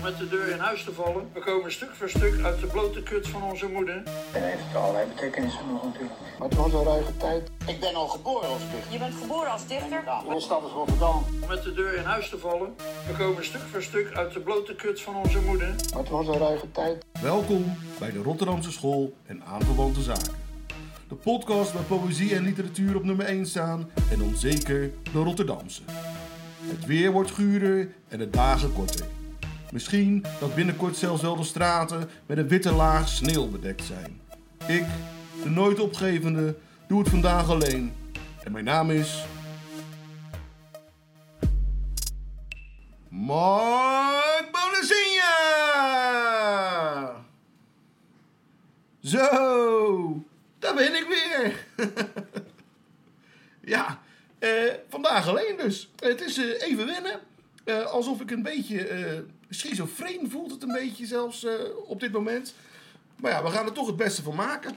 om met de deur in huis te vallen. We komen stuk voor stuk uit de blote kut van onze moeder. En heeft allerlei betekenissen nog natuurlijk. Maar het was een ruige tijd. Ik ben al geboren als dichter. Je bent geboren als dichter? Mijn stad is Rotterdam. Om met de deur in huis te vallen. We komen stuk voor stuk uit de blote kut van onze moeder. Maar het was een ruige tijd. Welkom bij de Rotterdamse School en aanverwante zaken. De podcast waar poëzie en literatuur op nummer 1 staan en dan zeker de Rotterdamse. Het weer wordt guurder en de dagen korter. Misschien dat binnenkort zelfs wel de straten met een witte laag sneeuw bedekt zijn. Ik, de nooit opgevende, doe het vandaag alleen. En mijn naam is. Mark Bonazinha! Zo, daar ben ik weer. ja, eh, vandaag alleen dus. Het is eh, even wennen. Eh, alsof ik een beetje eh schizofreen voelt het een beetje zelfs eh, op dit moment. Maar ja, we gaan er toch het beste van maken.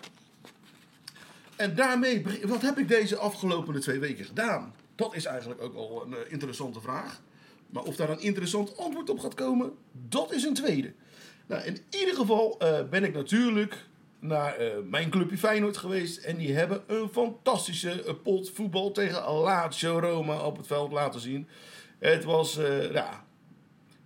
En daarmee, wat heb ik deze afgelopen twee weken gedaan? Dat is eigenlijk ook al een eh, interessante vraag. Maar of daar een interessant antwoord op gaat komen, dat is een tweede. Nou, in ieder geval eh, ben ik natuurlijk naar mijn clubje Feyenoord geweest. En die hebben een fantastische pot voetbal tegen Lazio Roma op het veld laten zien. Het was, ja,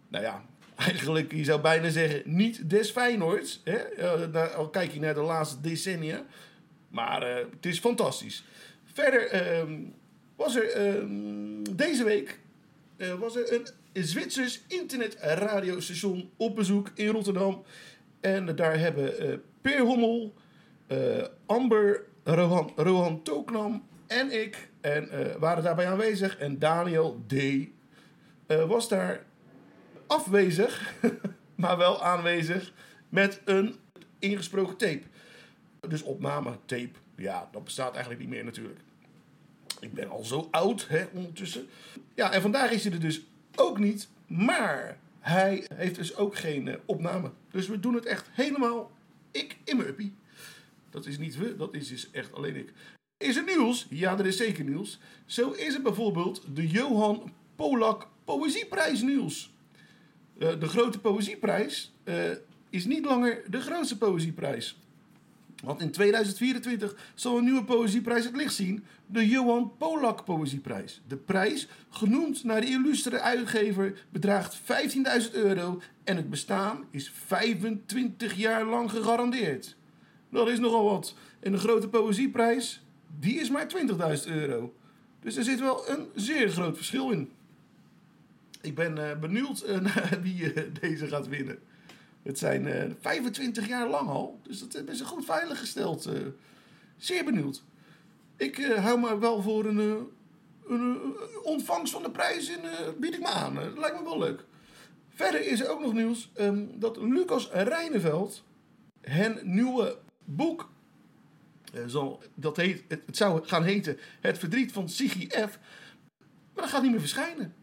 nou ja, eigenlijk, je zou bijna zeggen, niet des Feyenoords. Hè? Al kijk je naar de laatste decennia. Maar eh, het is fantastisch. Verder ehm, was er ehm, deze week eh, was er een Zwitsers internetradiostation op bezoek in Rotterdam. En daar hebben eh Peer Hommel, Amber, Rohan, Rohan Toknam en ik en, waren daarbij aanwezig. En Daniel D. was daar afwezig, maar wel aanwezig met een ingesproken tape. Dus opname, tape, ja, dat bestaat eigenlijk niet meer natuurlijk. Ik ben al zo oud hè, ondertussen. Ja, en vandaag is hij er dus ook niet. Maar hij heeft dus ook geen eh, opname. Dus we doen het echt helemaal ik in mijn uppie. Dat is niet we, dat is dus echt alleen ik. Is er nieuws? Ja, er is zeker nieuws. Zo is het bijvoorbeeld de Johan Polak Poëzieprijs nieuws. Eh, de grote poëzieprijs eh, is niet langer de grootste poëzieprijs. Want in 2024 zal een nieuwe poëzieprijs het licht zien. De Johan Polak Poëzieprijs. De prijs, genoemd naar de illustere uitgever, bedraagt 15.000 euro. En het bestaan is 25 jaar lang gegarandeerd. Dat is nogal wat. En de grote poëzieprijs, die is maar 20.000 euro. Dus er zit wel een zeer groot verschil in. Ik ben eh, benieuwd eh, naar wie eh, deze gaat winnen. Het zijn eh, 25 jaar lang al, dus dat hebben ze goed veilig gesteld. zeer benieuwd. Ik hou me wel voor een, een ontvangst van de prijs en bied ik me aan. Lijkt me wel leuk. Verder is er ook nog nieuws ehm, dat Lucas Rijneveld hen nieuwe boek zal, dat heet, het, het zou gaan heten Het verdriet van Siggy F. Maar dat gaat niet meer verschijnen.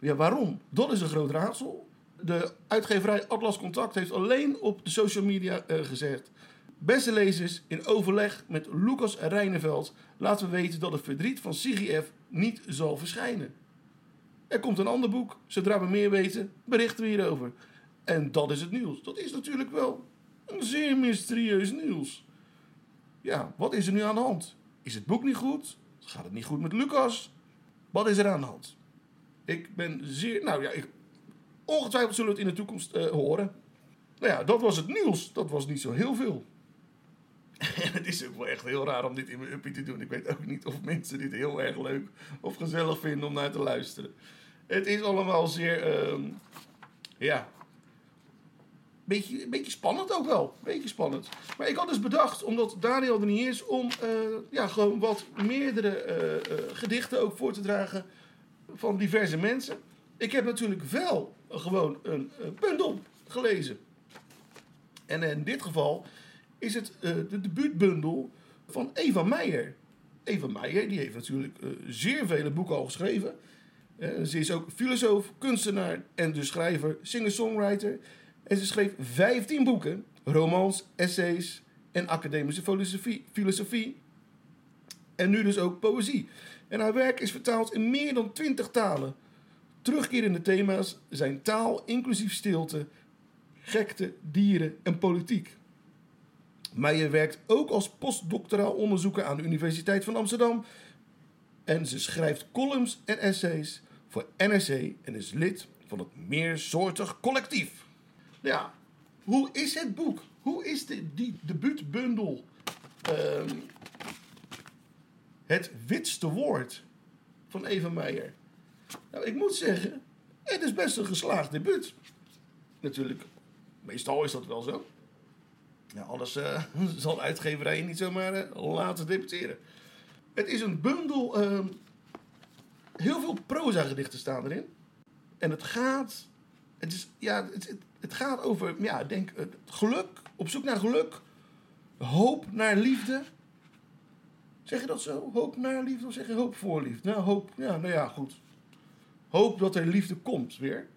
Ja, waarom? Dat is een groot raadsel. De uitgeverij Atlas Contact heeft alleen op de social media eh, gezegd... Beste lezers, in overleg met Lucas Rijneveld laten we weten dat het verdriet van Siggy F. niet zal verschijnen. Er komt een ander boek. Zodra we meer weten, berichten we hierover. En dat is het nieuws. Dat is natuurlijk wel een zeer mysterieus nieuws. Ja, wat is er nu aan de hand? Is het boek niet goed? Gaat het niet goed met Lucas? Wat is er aan de hand? Ik ben zeer... Nou ja, ik, ongetwijfeld zullen we het in de toekomst eh, horen. Nou ja, dat was het nieuws. Dat was niet zo heel veel. En het is ook wel echt heel raar om dit in mijn uppie te doen. Ik weet ook niet of mensen dit heel erg leuk of gezellig vinden om naar te luisteren. Het is allemaal zeer... ehm, ja, beetje, beetje spannend ook wel. Beetje spannend. Maar ik had dus bedacht, omdat Daniel er niet is, om eh, ja, gewoon wat meerdere eh, gedichten ook voor te dragen van diverse mensen. Ik heb natuurlijk wel gewoon een, eh, bundel gelezen. En in dit geval is het eh, de debuutbundel van Eva Meijer. Eva Meijer die heeft natuurlijk eh, zeer vele boeken al geschreven. Eh, ze is ook filosoof, kunstenaar en dus schrijver, singer-songwriter. En ze schreef 15 boeken, romans, essays en academische filosofie. En nu dus ook poëzie. En haar werk is vertaald in meer dan 20 talen. Terugkerende thema's zijn taal, inclusief stilte, gekte, dieren en politiek. Meijer werkt ook als postdoctoraal onderzoeker aan de Universiteit van Amsterdam. En ze schrijft columns en essays voor NRC en is lid van het Meersoortig Collectief. Ja, hoe is het boek? Hoe is de, die debuutbundel? ehm, het witste woord van Eva Meijer. Nou, ik moet zeggen, het is best een geslaagd debuut. Natuurlijk, meestal is dat wel zo. Ja, anders eh, zal de uitgeverij niet zomaar eh, laten debuteren. Het is een bundel. ehm, heel veel proza-gedichten staan erin. En het gaat. Het, is, ja, het, het, gaat over. Ja, denk het geluk. Op zoek naar geluk. Hoop naar liefde. Zeg je dat zo? Hoop naar liefde of zeg je hoop voor liefde? Nou, hoop. Ja, nou ja, goed. Hoop dat er liefde komt weer.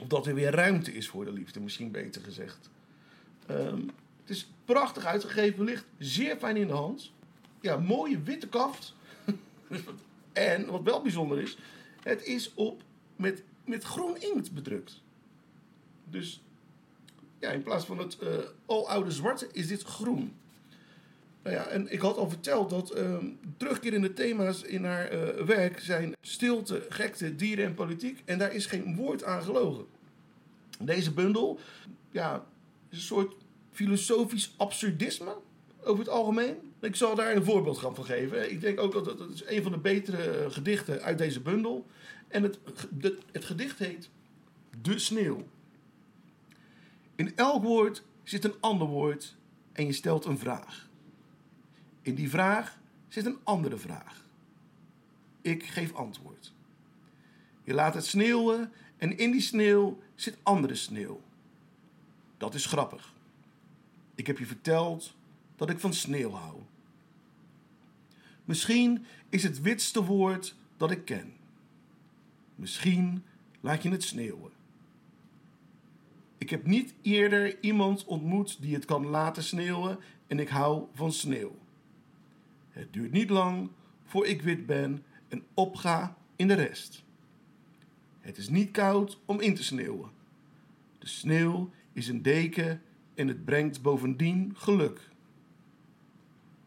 Of dat er weer ruimte is voor de liefde, misschien beter gezegd. Ehm, het is prachtig uitgegeven, ligt zeer fijn in de hand. Ja, mooie witte kaft. en wat wel bijzonder is, het is op met, met groen inkt bedrukt. Dus ja, in plaats van het eh aloude zwarte is dit groen. Nou ja, en ik had al verteld dat ehm terugkerende thema's in haar eh, werk zijn stilte, gekte, dieren en politiek. En daar is geen woord aan gelogen. Deze bundel, ja, is een soort filosofisch absurdisme over het algemeen. Ik zal daar een voorbeeld van geven. Ik denk ook dat dat dat is een van de betere gedichten uit deze bundel. En het, de- het gedicht heet De Sneeuw. In elk woord zit een ander woord en je stelt een vraag. In die vraag zit een andere vraag. Ik geef antwoord. Je laat het sneeuwen en in die sneeuw zit andere sneeuw. Dat is grappig. Ik heb je verteld dat ik van sneeuw hou. Misschien is het witste woord dat ik ken. Misschien laat je het sneeuwen. Ik heb niet eerder iemand ontmoet die het kan laten sneeuwen en ik hou van sneeuw. Het duurt niet lang voor ik wit ben en opga in de rest. Het is niet koud om in te sneeuwen. De sneeuw is een deken en het brengt bovendien geluk.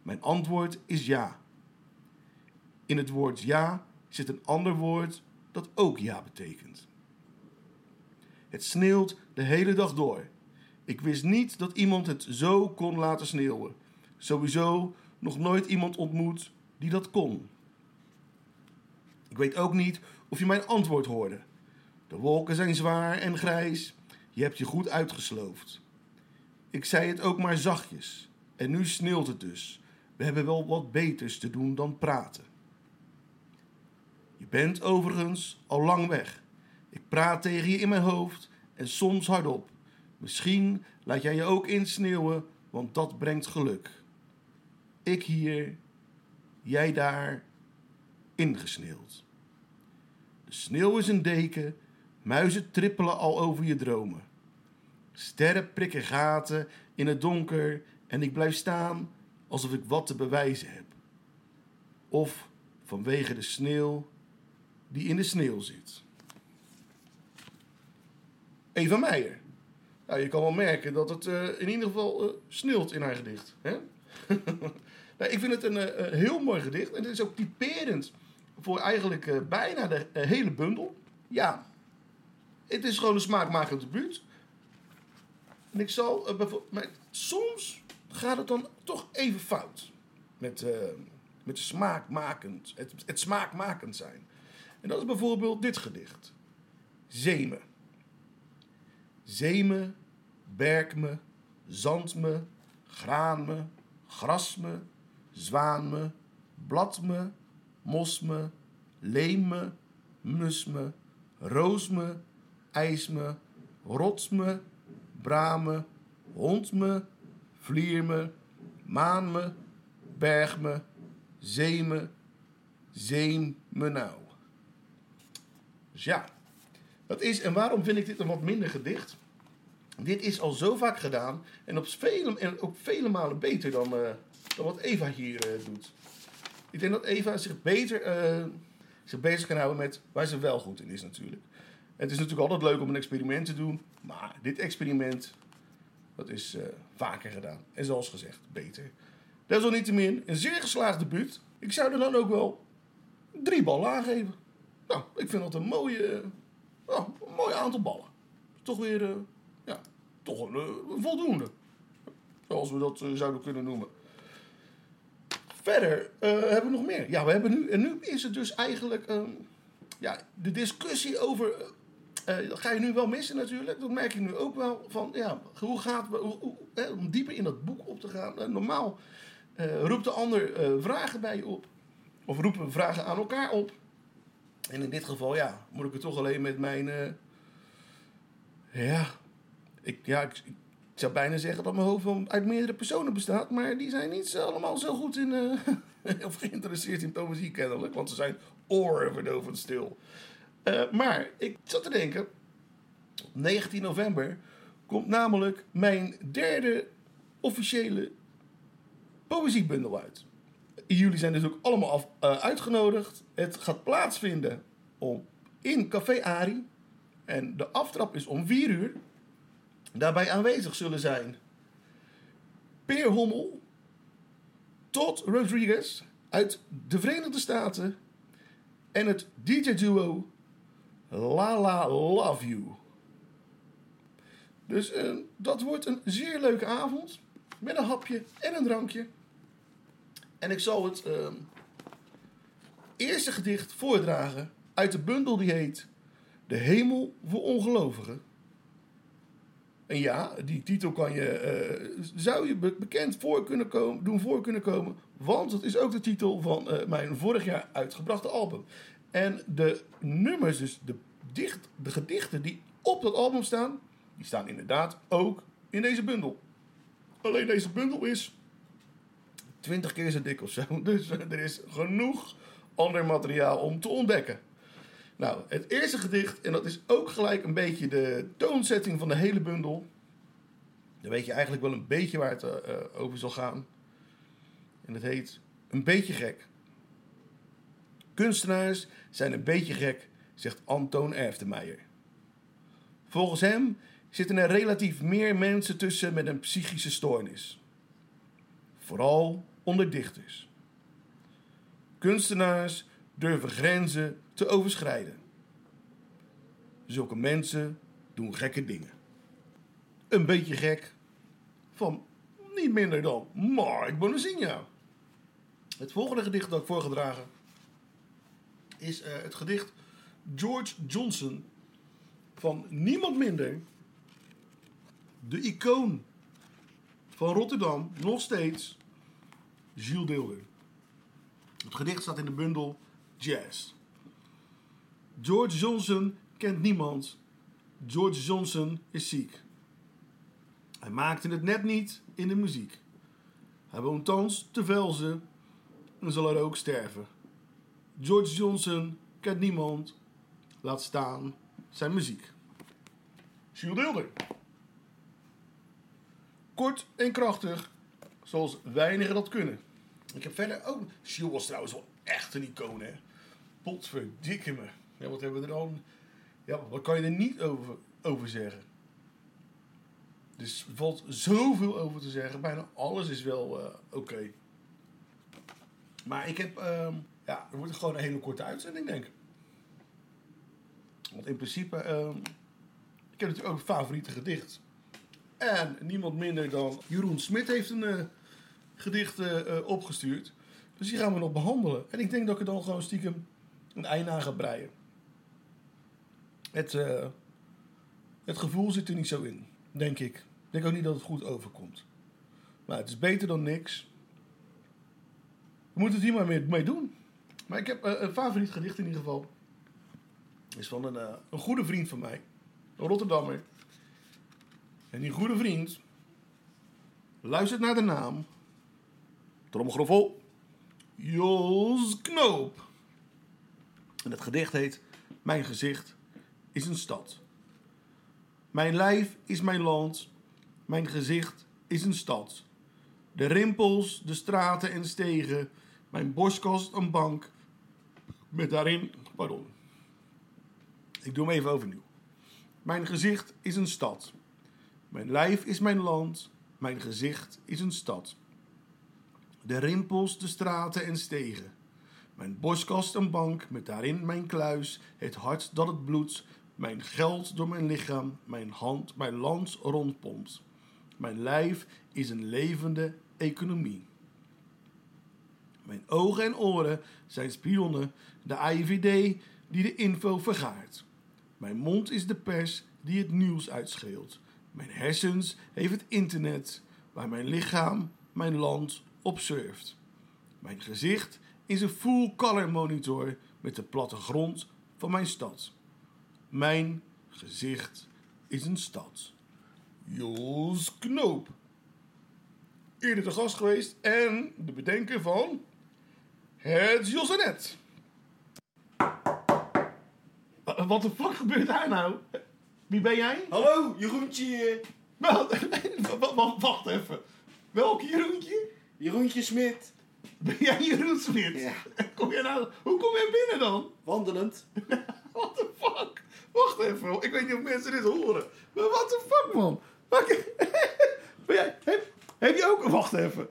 Mijn antwoord is ja. In het woord ja zit een ander woord dat ook ja betekent. Het sneeuwt de hele dag door. Ik wist niet dat iemand het zo kon laten sneeuwen. Sowieso nog nooit iemand ontmoet die dat kon. Ik weet ook niet of je mijn antwoord hoorde. De wolken zijn zwaar en grijs. Je hebt je goed uitgesloofd. Ik zei het ook maar zachtjes. En nu sneeuwt het dus. We hebben wel wat beters te doen dan praten. Je bent overigens al lang weg. Ik praat tegen je in mijn hoofd en soms hardop. Misschien laat jij je ook insneeuwen, want dat brengt geluk. Ik hier, jij daar, ingesneeuwd. De sneeuw is een deken, muizen trippelen al over je dromen. Sterren prikken gaten in het donker en ik blijf staan alsof ik wat te bewijzen heb. Of vanwege de sneeuw die in de sneeuw zit. Eva Meijer. Nou, je kan wel merken dat het eh, in ieder geval eh, sneeuwt in haar gedicht. Hè? nou, ik vind het een eh, een heel mooi gedicht. En het is ook typerend voor eigenlijk eh, bijna de hele bundel. Ja, het is gewoon een smaakmakend debuut. En ik zal... eh, maar soms gaat het dan toch even fout. Met, eh, met smaakmakend. Het, het smaakmakend zijn. En dat is bijvoorbeeld dit gedicht. Zemen. Zeeme, berkme, zandme, graanme, grasme, zwaanme, bladme, mosme, leemme, musme, roosme, ijsme, rotsme, brame, hondme, vlierme, maanme, bergme, zeeme, nou. Dus ja, dat is, en waarom vind ik dit een wat minder gedicht? Dit is al zo vaak gedaan en op vele, en op vele malen beter dan, eh, dan wat Eva hier eh, doet. Ik denk dat Eva zich beter eh, zich bezig kan houden met waar ze wel goed in is natuurlijk. Het is natuurlijk altijd leuk om een experiment te doen, maar dit experiment, dat is eh, vaker gedaan. En zoals gezegd, beter. Desalniettemin, een zeer geslaagd debuut. Ik zou er dan ook wel drie ballen aangeven. Nou, ik vind dat een mooie, nou, een mooi aantal ballen. Toch weer, ja, toch een, voldoende. Zoals we dat zouden kunnen noemen. Verder eh, hebben we nog meer. Ja, we hebben nu, en nu is het dus eigenlijk, ehm, ja, de discussie over, eh, eh, dat ga je nu wel missen natuurlijk. Dat merk ik nu ook wel van, ja, hoe gaat, hoe, hoe- om dieper in dat boek op te gaan. Normaal roept de ander vragen bij je op. Of roepen we vragen aan elkaar op. En in dit geval, ja, moet ik het toch alleen met mijn, ja, ik, ja, ik, ik zou bijna zeggen dat mijn hoofd uit meerdere personen bestaat, maar die zijn niet allemaal zo goed in, eh, of geïnteresseerd in poëzie kennelijk, want ze zijn oorverdovend stil. Eh, maar ik zat te denken, op 19 november komt namelijk mijn derde officiële poëziebundel uit. Jullie zijn dus ook allemaal af, eh, uitgenodigd. Het gaat plaatsvinden om, in Café Ari. En de aftrap is om 4 uur. Daarbij aanwezig zullen zijn Peer Hommel, Todd Rodriguez uit de Verenigde Staten en het DJ-duo La La Love You. Dus eh, dat wordt een zeer leuke avond met een hapje en een drankje. En ik zal het eh, eerste gedicht voordragen uit de bundel die heet De Hemel voor Ongelovigen. En ja, die titel kan je, eh, zou je be- bekend voor kunnen komen, doen voor kunnen komen. Want het is ook de titel van eh, mijn vorig jaar uitgebrachte album. En de nummers, dus de, dicht, de gedichten die op dat album staan, die staan inderdaad ook in deze bundel. Alleen deze bundel is 20 keer zo dik of zo. Dus er is genoeg ander materiaal om te ontdekken. Nou, het eerste gedicht, en dat is ook gelijk een beetje de toonzetting van de hele bundel. Dan weet je eigenlijk wel een beetje waar het eh, eh, over zal gaan. En het heet Een beetje gek. Kunstenaars zijn een beetje gek, zegt Antoon Erftemeijer. Volgens hem zitten er relatief meer mensen tussen met een psychische stoornis. Vooral onder dichters. Kunstenaars durven grenzen te overschrijden. Zulke mensen doen gekke dingen. Een beetje gek van niet minder dan Mark Bonazinha. Het volgende gedicht dat ik voorgedragen is eh, het gedicht George Johnson van niemand minder de icoon van Rotterdam, nog steeds, Gilles Deelder. Het gedicht staat in de bundel Jazz. George Johnson kent niemand. George Johnson is ziek. Hij maakte het net niet in de muziek. Hij woont thans te Velzen en zal er ook sterven. George Johnson kent niemand. Laat staan zijn muziek. Gilles Deelder. Kort en krachtig, zoals weinigen dat kunnen. Ik heb verder ook... Gilles was trouwens wel echt een icoon, hè. Potverdikke me. Ja, wat hebben we er dan... Ja, wat kan je er niet over, over zeggen? Dus er valt zoveel over te zeggen. Bijna alles is wel eh, oké. Maar ik heb... ehm, ja, het wordt gewoon een hele korte uitzending, denk ik. Want in principe... ehm, ik heb natuurlijk ook een favoriete gedicht. En niemand minder dan Jeroen Smit heeft een eh, gedicht eh, opgestuurd. Dus die gaan we nog behandelen. En ik denk dat ik er dan gewoon stiekem een einde aan ga breien. Het, eh, het gevoel zit er niet zo in, denk ik. Ik denk ook niet dat het goed overkomt. Maar het is beter dan niks. We moeten het hier maar mee, doen. Maar ik heb eh, een favoriet gedicht in ieder geval. Is van een, eh, een goede vriend van mij. Een Rotterdammer. En die goede vriend luistert naar de naam. Trommelgroffel. Jos Knoop. En het gedicht heet Mijn gezicht is een stad. Mijn lijf is mijn land. Mijn gezicht is een stad. De rimpels, de straten en stegen. Mijn borstkast een bank. Met daarin, pardon. Ik doe hem even overnieuw. Mijn gezicht is een stad. Mijn lijf is mijn land. Mijn gezicht is een stad. De rimpels, de straten en stegen. Mijn boskast een bank met daarin mijn kluis, het hart dat het bloedt, mijn geld door mijn lichaam, mijn hand, mijn lans rondpompt. Mijn lijf is een levende economie. Mijn ogen en oren zijn spionnen, de IVD die de info vergaart. Mijn mond is de pers die het nieuws uitscheelt. Mijn hersens heeft het internet, waar mijn lichaam mijn land op surft. Mijn gezicht is een full color monitor met de plattegrond van mijn stad. Mijn gezicht is een stad. Jos Knoop. Eerder te gast geweest en de bedenker van het Josenet. Wat de fuck gebeurt daar nou? Wie ben jij? Hallo, Jeroentje. Wel, wa- wa- Wacht even. Welk Jeroentje? Jeroentje Smit. Ben jij Jeroen Smit? Ja. Kom jij nou, hoe kom jij binnen dan? Wandelend. What the fuck? Wacht even, ik weet niet of mensen dit horen. Maar what the fuck, man? Wat- heb, heb je ook... Wacht even.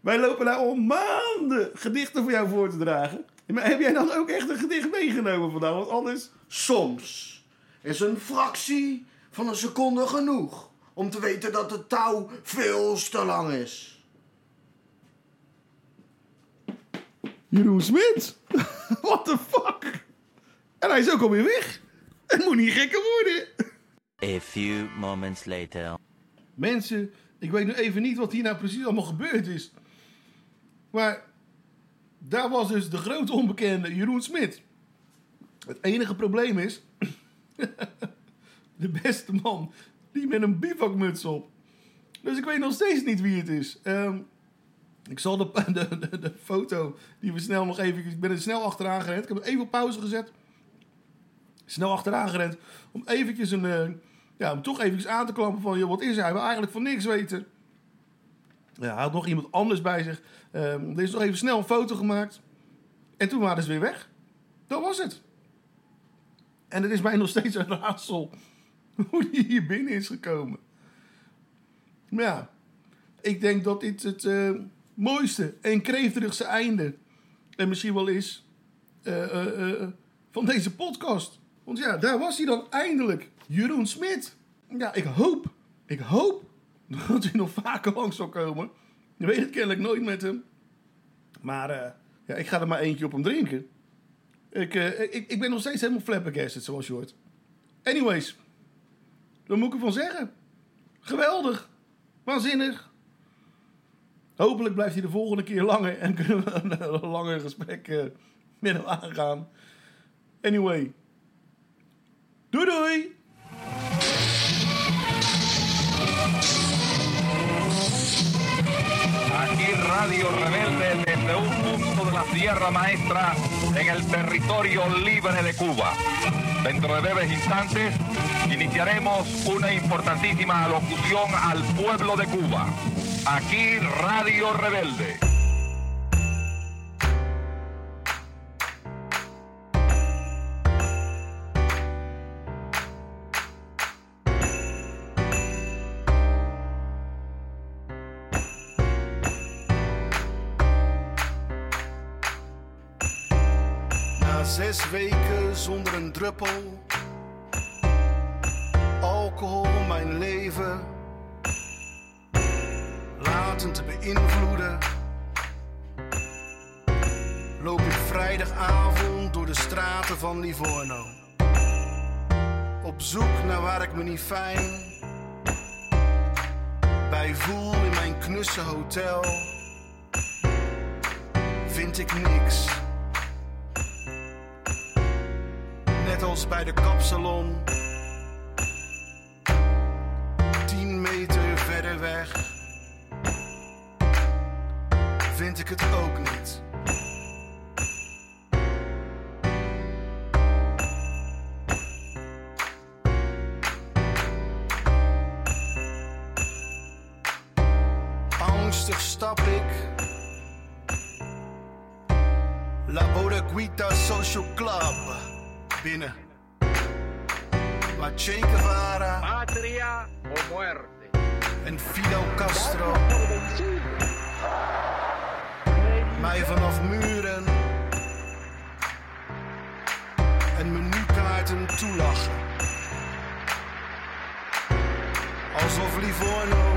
Wij lopen nou al maanden gedichten voor jou voor te dragen. Maar heb jij dan ook echt een gedicht meegenomen vandaag? Want anders... Soms is een fractie van een seconde genoeg om te weten dat het touw veel te lang is. Jeroen Smit? What the fuck? En hij is ook alweer weg. Het moet niet gekker worden. A few moments later. Mensen, ik weet nu even niet wat hier nou precies allemaal gebeurd is. Maar daar was dus de grote onbekende Jeroen Smit. Het enige probleem is... de beste man, die met een bivakmuts op. Dus ik weet nog steeds niet wie het is. Ehm, ik zal de, de, de, de foto die we snel nog even... Ik ben er snel achteraan gerend. Ik heb even op pauze gezet. Snel achteraan gerend. Om eventjes een... eh, ja, om toch eventjes aan te klampen van... Joh, wat is hij? Wil eigenlijk van niks weten. Ja, hij had nog iemand anders bij zich. Ehm, er is nog even snel een foto gemaakt. En toen waren ze weer weg. Dat was het. En het is mij nog steeds een raadsel hoe hij hier binnen is gekomen. Maar ja, ik denk dat dit het eh, mooiste en kreefterigste einde en misschien wel is eh, van deze podcast. Want ja, daar was hij dan eindelijk. Jeroen Smit. Ja, ik hoop, ik hoop dat hij nog vaker langs zal komen. Je weet het kennelijk nooit met hem. Maar eh, ja, ik ga er maar eentje op hem drinken. Ik, eh, ik, ik ben nog steeds helemaal flabbergasted, zoals je hoort. Anyways, wat moet ik ervan zeggen? Geweldig. Waanzinnig. Hopelijk blijft hij de volgende keer langer en kunnen we een, een langer gesprek eh, met hem aangaan. Anyway. Doei! Aquí Radio Rebelde desde un punto de la Sierra Maestra en el territorio libre de Cuba. Dentro de breves instantes iniciaremos una importantísima alocución al pueblo de Cuba. Aquí Radio Rebelde. Zes weken zonder een druppel. Alcohol mijn leven. Laten te beïnvloeden, loop ik vrijdagavond door de straten van Livorno. Op zoek naar waar ik me niet fijn. Bij voel in mijn knusse hotel, vind ik niks. Bij de kapsalon. Tien meter verder weg vind ik het ook niet. En Fidel Castro mij vanaf muren en menukaarten toelachen. Alsof Livorno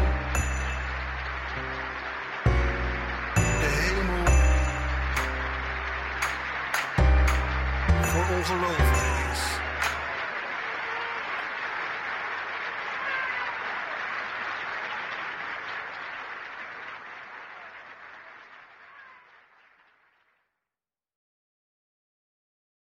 de hemel voor ongelovigen